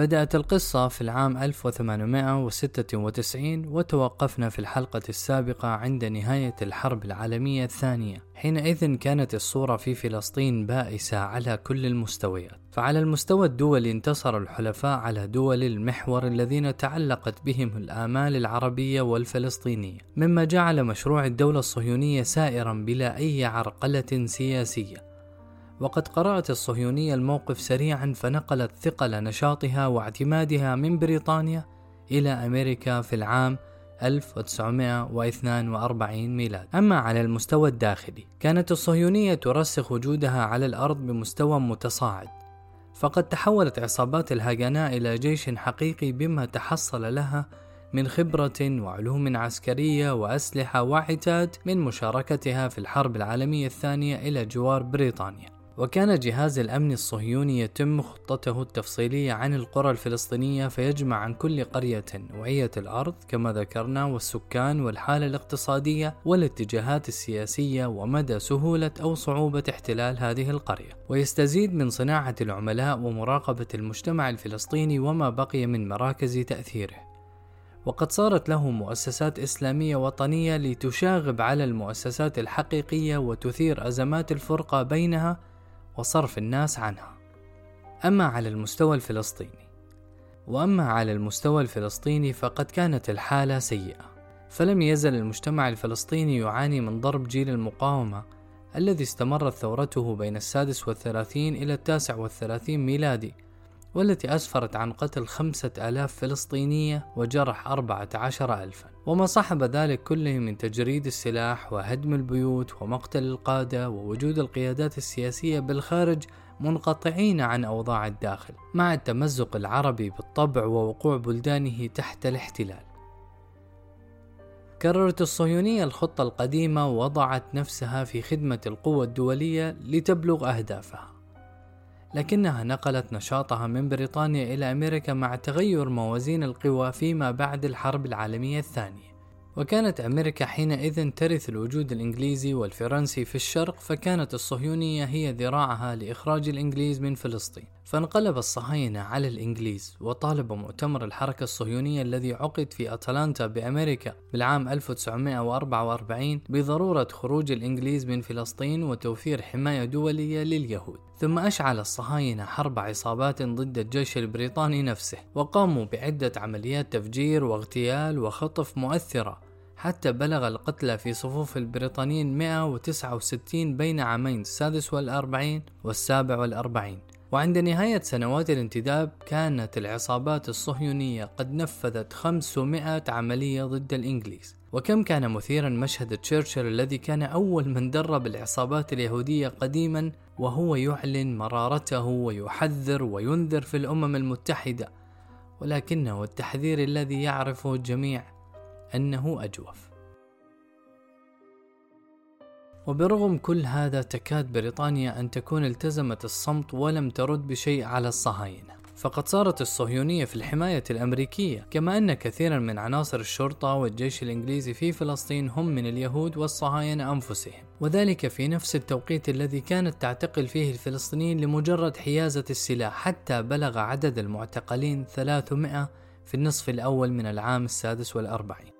بدأت القصة في العام 1896 وتوقفنا في الحلقة السابقة عند نهاية الحرب العالمية الثانية. حينئذ كانت الصورة في فلسطين بائسة على كل المستويات. فعلى المستوى الدولي انتصر الحلفاء على دول المحور الذين تعلقت بهم الآمال العربية والفلسطينية. مما جعل مشروع الدولة الصهيونية سائرا بلا أي عرقلة سياسية. وقد قرأت الصهيونية الموقف سريعا فنقلت ثقل نشاطها واعتمادها من بريطانيا إلى أمريكا في العام 1942 ميلاد. أما على المستوى الداخلي كانت الصهيونية ترسخ وجودها على الأرض بمستوى متصاعد فقد تحولت عصابات الهاجناء إلى جيش حقيقي بما تحصل لها من خبرة وعلوم عسكرية وأسلحة وعتاد من مشاركتها في الحرب العالمية الثانية إلى جوار بريطانيا. وكان جهاز الأمن الصهيوني يتم خطته التفصيلية عن القرى الفلسطينية فيجمع عن كل قرية نوعية الأرض كما ذكرنا والسكان والحالة الاقتصادية والاتجاهات السياسية ومدى سهولة أو صعوبة احتلال هذه القرية. ويستزيد من صناعة العملاء ومراقبة المجتمع الفلسطيني وما بقي من مراكز تأثيره. وقد صارت له مؤسسات إسلامية وطنية لتشاغب على المؤسسات الحقيقية وتثير أزمات الفرقة بينها وصرف الناس عنها. أما على المستوى الفلسطيني وأما على المستوى الفلسطيني فقد كانت الحالة سيئة فلم يزل المجتمع الفلسطيني يعاني من ضرب جيل المقاومة الذي استمرت ثورته بين السادس والثلاثين إلى التاسع والثلاثين ميلادي والتي أسفرت عن قتل خمسة آلاف فلسطينية وجرح أربعة عشر ألفا. وما صحب ذلك كله من تجريد السلاح وهدم البيوت ومقتل القادة ووجود القيادات السياسية بالخارج منقطعين عن أوضاع الداخل مع التمزق العربي بالطبع ووقوع بلدانه تحت الاحتلال. كررت الصهيونية الخطة القديمة ووضعت نفسها في خدمة القوى الدولية لتبلغ أهدافها. لكنها نقلت نشاطها من بريطانيا إلى أمريكا مع تغير موازين القوى فيما بعد الحرب العالمية الثانية. وكانت أمريكا حينئذ ترث الوجود الإنجليزي والفرنسي في الشرق فكانت الصهيونية هي ذراعها لإخراج الإنجليز من فلسطين. فانقلب الصهاينة على الإنجليز وطالب مؤتمر الحركة الصهيونية الذي عقد في أتلانتا بأمريكا بالعام 1944 بضرورة خروج الإنجليز من فلسطين وتوفير حماية دولية لليهود. ثم أشعل الصهاينة حرب عصابات ضد الجيش البريطاني نفسه وقاموا بعدة عمليات تفجير واغتيال وخطف مؤثرة. حتى بلغ القتلى في صفوف البريطانيين 169 بين عامين السادس والأربعين والسابع والأربعين. وعند نهاية سنوات الانتداب كانت العصابات الصهيونية قد نفذت 500 عملية ضد الإنجليز. وكم كان مثيرا مشهد تشرشل الذي كان أول من درب العصابات اليهودية قديما وهو يعلن مرارته ويحذر وينذر في الأمم المتحدة. ولكنه التحذير الذي يعرفه الجميع أنه أجوف. وبرغم كل هذا تكاد بريطانيا أن تكون التزمت الصمت ولم ترد بشيء على الصهاينة. فقد صارت الصهيونية في الحماية الأمريكية كما أن كثيرا من عناصر الشرطة والجيش الإنجليزي في فلسطين هم من اليهود والصهاينة أنفسهم. وذلك في نفس التوقيت الذي كانت تعتقل فيه الفلسطينيين لمجرد حيازة السلاح حتى بلغ عدد المعتقلين 300 في النصف الأول من العام السادس والأربعين.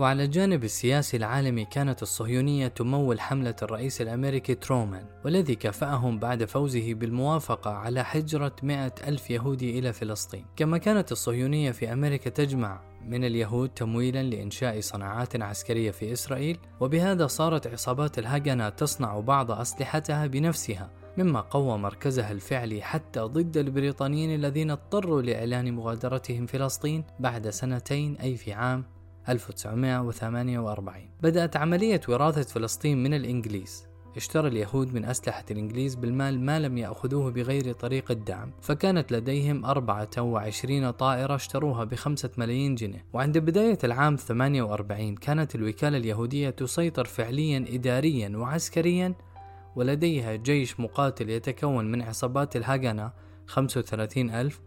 وعلى الجانب السياسي العالمي كانت الصهيونية تمول حملة الرئيس الأمريكي ترومان والذي كافأهم بعد فوزه بالموافقة على حجرة مئة ألف يهودي إلى فلسطين. كما كانت الصهيونية في أمريكا تجمع من اليهود تمويلا لإنشاء صناعات عسكرية في إسرائيل وبهذا صارت عصابات الهجنة تصنع بعض أسلحتها بنفسها مما قوى مركزها الفعلي حتى ضد البريطانيين الذين اضطروا لإعلان مغادرتهم فلسطين بعد سنتين أي في عام 1948 بدأت عملية وراثة فلسطين من الإنجليز. اشترى اليهود من أسلحة الإنجليز بالمال ما لم يأخذوه بغير طريق الدعم فكانت لديهم 24 طائرة اشتروها بخمسة ملايين جنيه. وعند بداية العام 48 كانت الوكالة اليهودية تسيطر فعليا إداريا وعسكريا ولديها جيش مقاتل يتكون من عصابات الهاجنة 35 ألف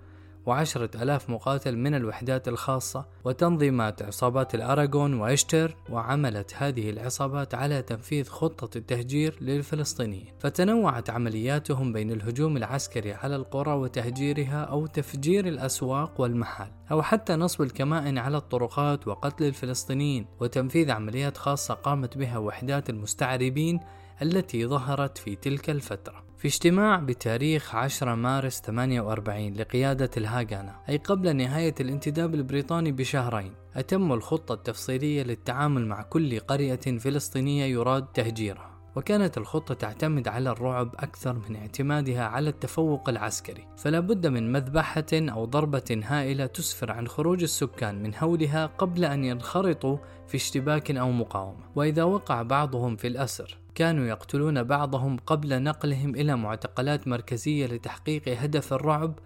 وعشرة ألاف مقاتل من الوحدات الخاصة وتنظيمات عصابات الأراغون وإشتر وعملت هذه العصابات على تنفيذ خطة التهجير للفلسطينيين. فتنوعت عملياتهم بين الهجوم العسكري على القرى وتهجيرها أو تفجير الأسواق والمحال أو حتى نصب الكمائن على الطرقات وقتل الفلسطينيين. وتنفيذ عمليات خاصة قامت بها وحدات المستعربين التي ظهرت في تلك الفترة. في اجتماع بتاريخ 10 مارس 48 لقيادة الهاغانا أي قبل نهاية الانتداب البريطاني بشهرين أتموا الخطة التفصيلية للتعامل مع كل قرية فلسطينية يراد تهجيرها وكانت الخطة تعتمد على الرعب أكثر من اعتمادها على التفوق العسكري فلا بد من مذبحة أو ضربة هائلة تسفر عن خروج السكان من هولها قبل أن ينخرطوا في اشتباك أو مقاومة وإذا وقع بعضهم في الأسر. كانوا يقتلون بعضهم قبل نقلهم إلى معتقلات مركزية لتحقيق هدف الرعب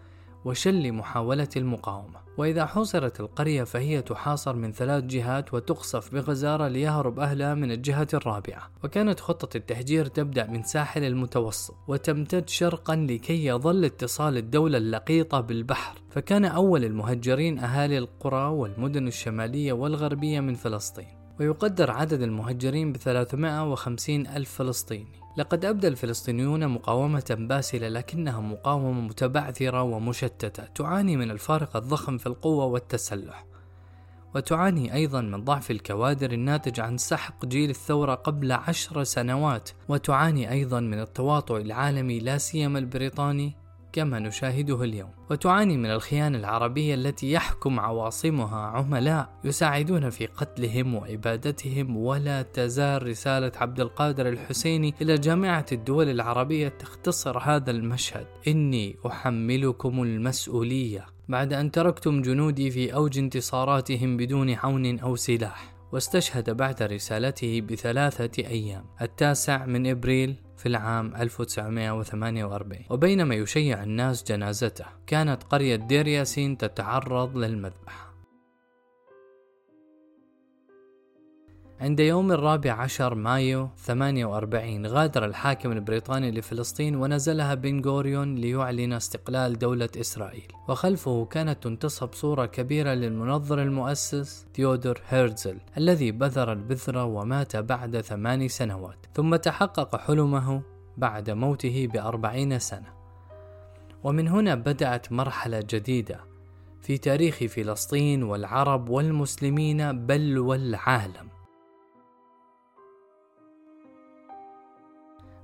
وشل محاولة المقاومة. وإذا حوصرت القرية فهي تحاصر من ثلاث جهات وتقصف بغزارة ليهرب أهلها من الجهة الرابعة. وكانت خطة التهجير تبدأ من ساحل المتوسط وتمتد شرقا لكي يظل اتصال الدولة اللقيطة بالبحر. فكان أول المهجرين أهالي القرى والمدن الشمالية والغربية من فلسطين. ويقدر عدد المهجرين ب 350 ألف فلسطيني. لقد أبدى الفلسطينيون مقاومة باسلة لكنها مقاومة متبعثرة ومشتتة تعاني من الفارق الضخم في القوة والتسلح. وتعاني أيضا من ضعف الكوادر الناتج عن سحق جيل الثورة قبل عشر سنوات وتعاني أيضا من التواطؤ العالمي لا سيما البريطاني كما نشاهده اليوم. وتعاني من الخيانة العربية التي يحكم عواصمها عملاء يساعدون في قتلهم وإبادتهم ولا تزال رسالة عبد القادر الحسيني إلى جامعة الدول العربية تختصر هذا المشهد. إني أحملكم المسؤولية بعد أن تركتم جنودي في أوج انتصاراتهم بدون عون أو سلاح. واستشهد بعد رسالته بثلاثة أيام. التاسع من إبريل في العام 1948 وبينما يشيع الناس جنازته كانت قرية دير ياسين تتعرض للمذبح. عند يوم الرابع عشر مايو 48 غادر الحاكم البريطاني لفلسطين ونزلها بن غوريون ليعلن استقلال دولة إسرائيل. وخلفه كانت تنتصب صورة كبيرة للمنظر المؤسس ثيودور هيرزل الذي بذر البذرة ومات بعد ثمان سنوات ثم تحقق حلمه بعد موته بأربعين سنة. ومن هنا بدأت مرحلة جديدة في تاريخ فلسطين والعرب والمسلمين بل والعالم.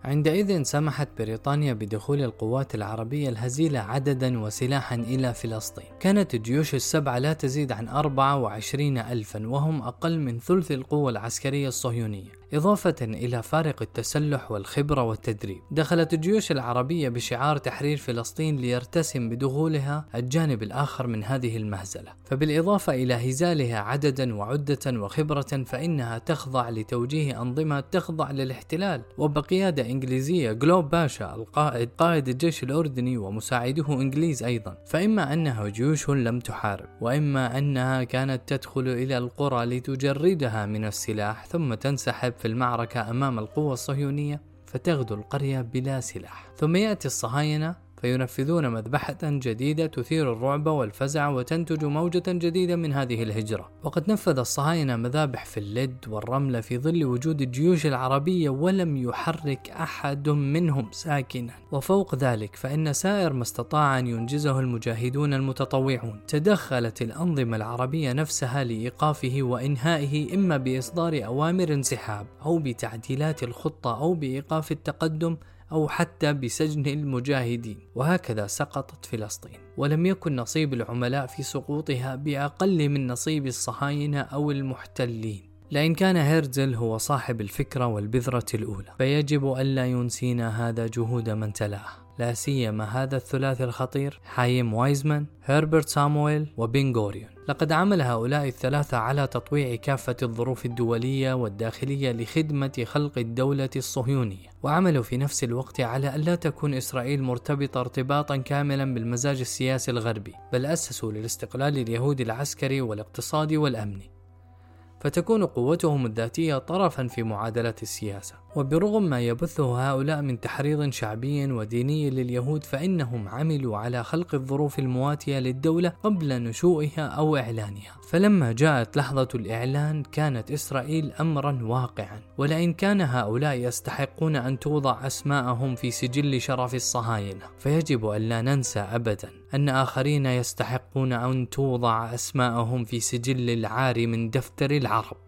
عندئذ سمحت بريطانيا بدخول القوات العربية الهزيلة عددا وسلاحا إلى فلسطين. كانت الجيوش السبعة لا تزيد عن 24 ألفا وهم أقل من ثلث القوة العسكرية الصهيونية. إضافة إلى فارق التسلح والخبرة والتدريب. دخلت الجيوش العربية بشعار تحرير فلسطين ليرتسم بدخولها الجانب الآخر من هذه المهزلة. فبالإضافة إلى هزالها عددا وعدة وخبرة فإنها تخضع لتوجيه أنظمة تخضع للاحتلال. وبقيادة إنجليزية جلوب باشا القائد قائد الجيش الأردني ومساعده إنجليز أيضا. فإما أنها جيوش لم تحارب وإما أنها كانت تدخل إلى القرى لتجردها من السلاح ثم تنسحب في المعركة أمام القوة الصهيونية فتغدو القرية بلا سلاح ثم يأتي الصهاينة فينفذون مذبحة جديدة تثير الرعب والفزع وتنتج موجة جديدة من هذه الهجرة. وقد نفذ الصهاينة مذابح في اللد والرملة في ظل وجود الجيوش العربية ولم يحرك أحد منهم ساكنا. وفوق ذلك فإن سائر ما استطاع أن ينجزه المجاهدون المتطوعون. تدخلت الأنظمة العربية نفسها لإيقافه وإنهائه إما بإصدار أوامر انسحاب أو بتعديلات الخطة أو بإيقاف التقدم أو حتى بسجن المجاهدين. وهكذا سقطت فلسطين. ولم يكن نصيب العملاء في سقوطها بأقل من نصيب الصهاينة أو المحتلين. لأن كان هيرزل هو صاحب الفكرة والبذرة الأولى فيجب ألا ينسينا هذا جهود من تلاه. لا سيما هذا الثلاثي الخطير حايم وايزمان هربرت سامويل وبن غوريون. لقد عمل هؤلاء الثلاثة على تطويع كافة الظروف الدولية والداخلية لخدمة خلق الدولة الصهيونية. وعملوا في نفس الوقت على ألا تكون إسرائيل مرتبطة ارتباطا كاملا بالمزاج السياسي الغربي بل أسسوا للاستقلال اليهودي العسكري والاقتصادي والأمني. فتكون قوتهم الذاتية طرفا في معادلة السياسة. وبرغم ما يبثه هؤلاء من تحريض شعبي وديني لليهود فإنهم عملوا على خلق الظروف المواتية للدولة قبل نشوئها أو إعلانها. فلما جاءت لحظة الإعلان كانت إسرائيل أمرا واقعا. ولئن كان هؤلاء يستحقون أن توضع أسماءهم في سجل شرف الصهاينة فيجب أن لا ننسى أبدا أن آخرين يستحقون أن توضع أسماءهم في سجل العار من دفتر العرب.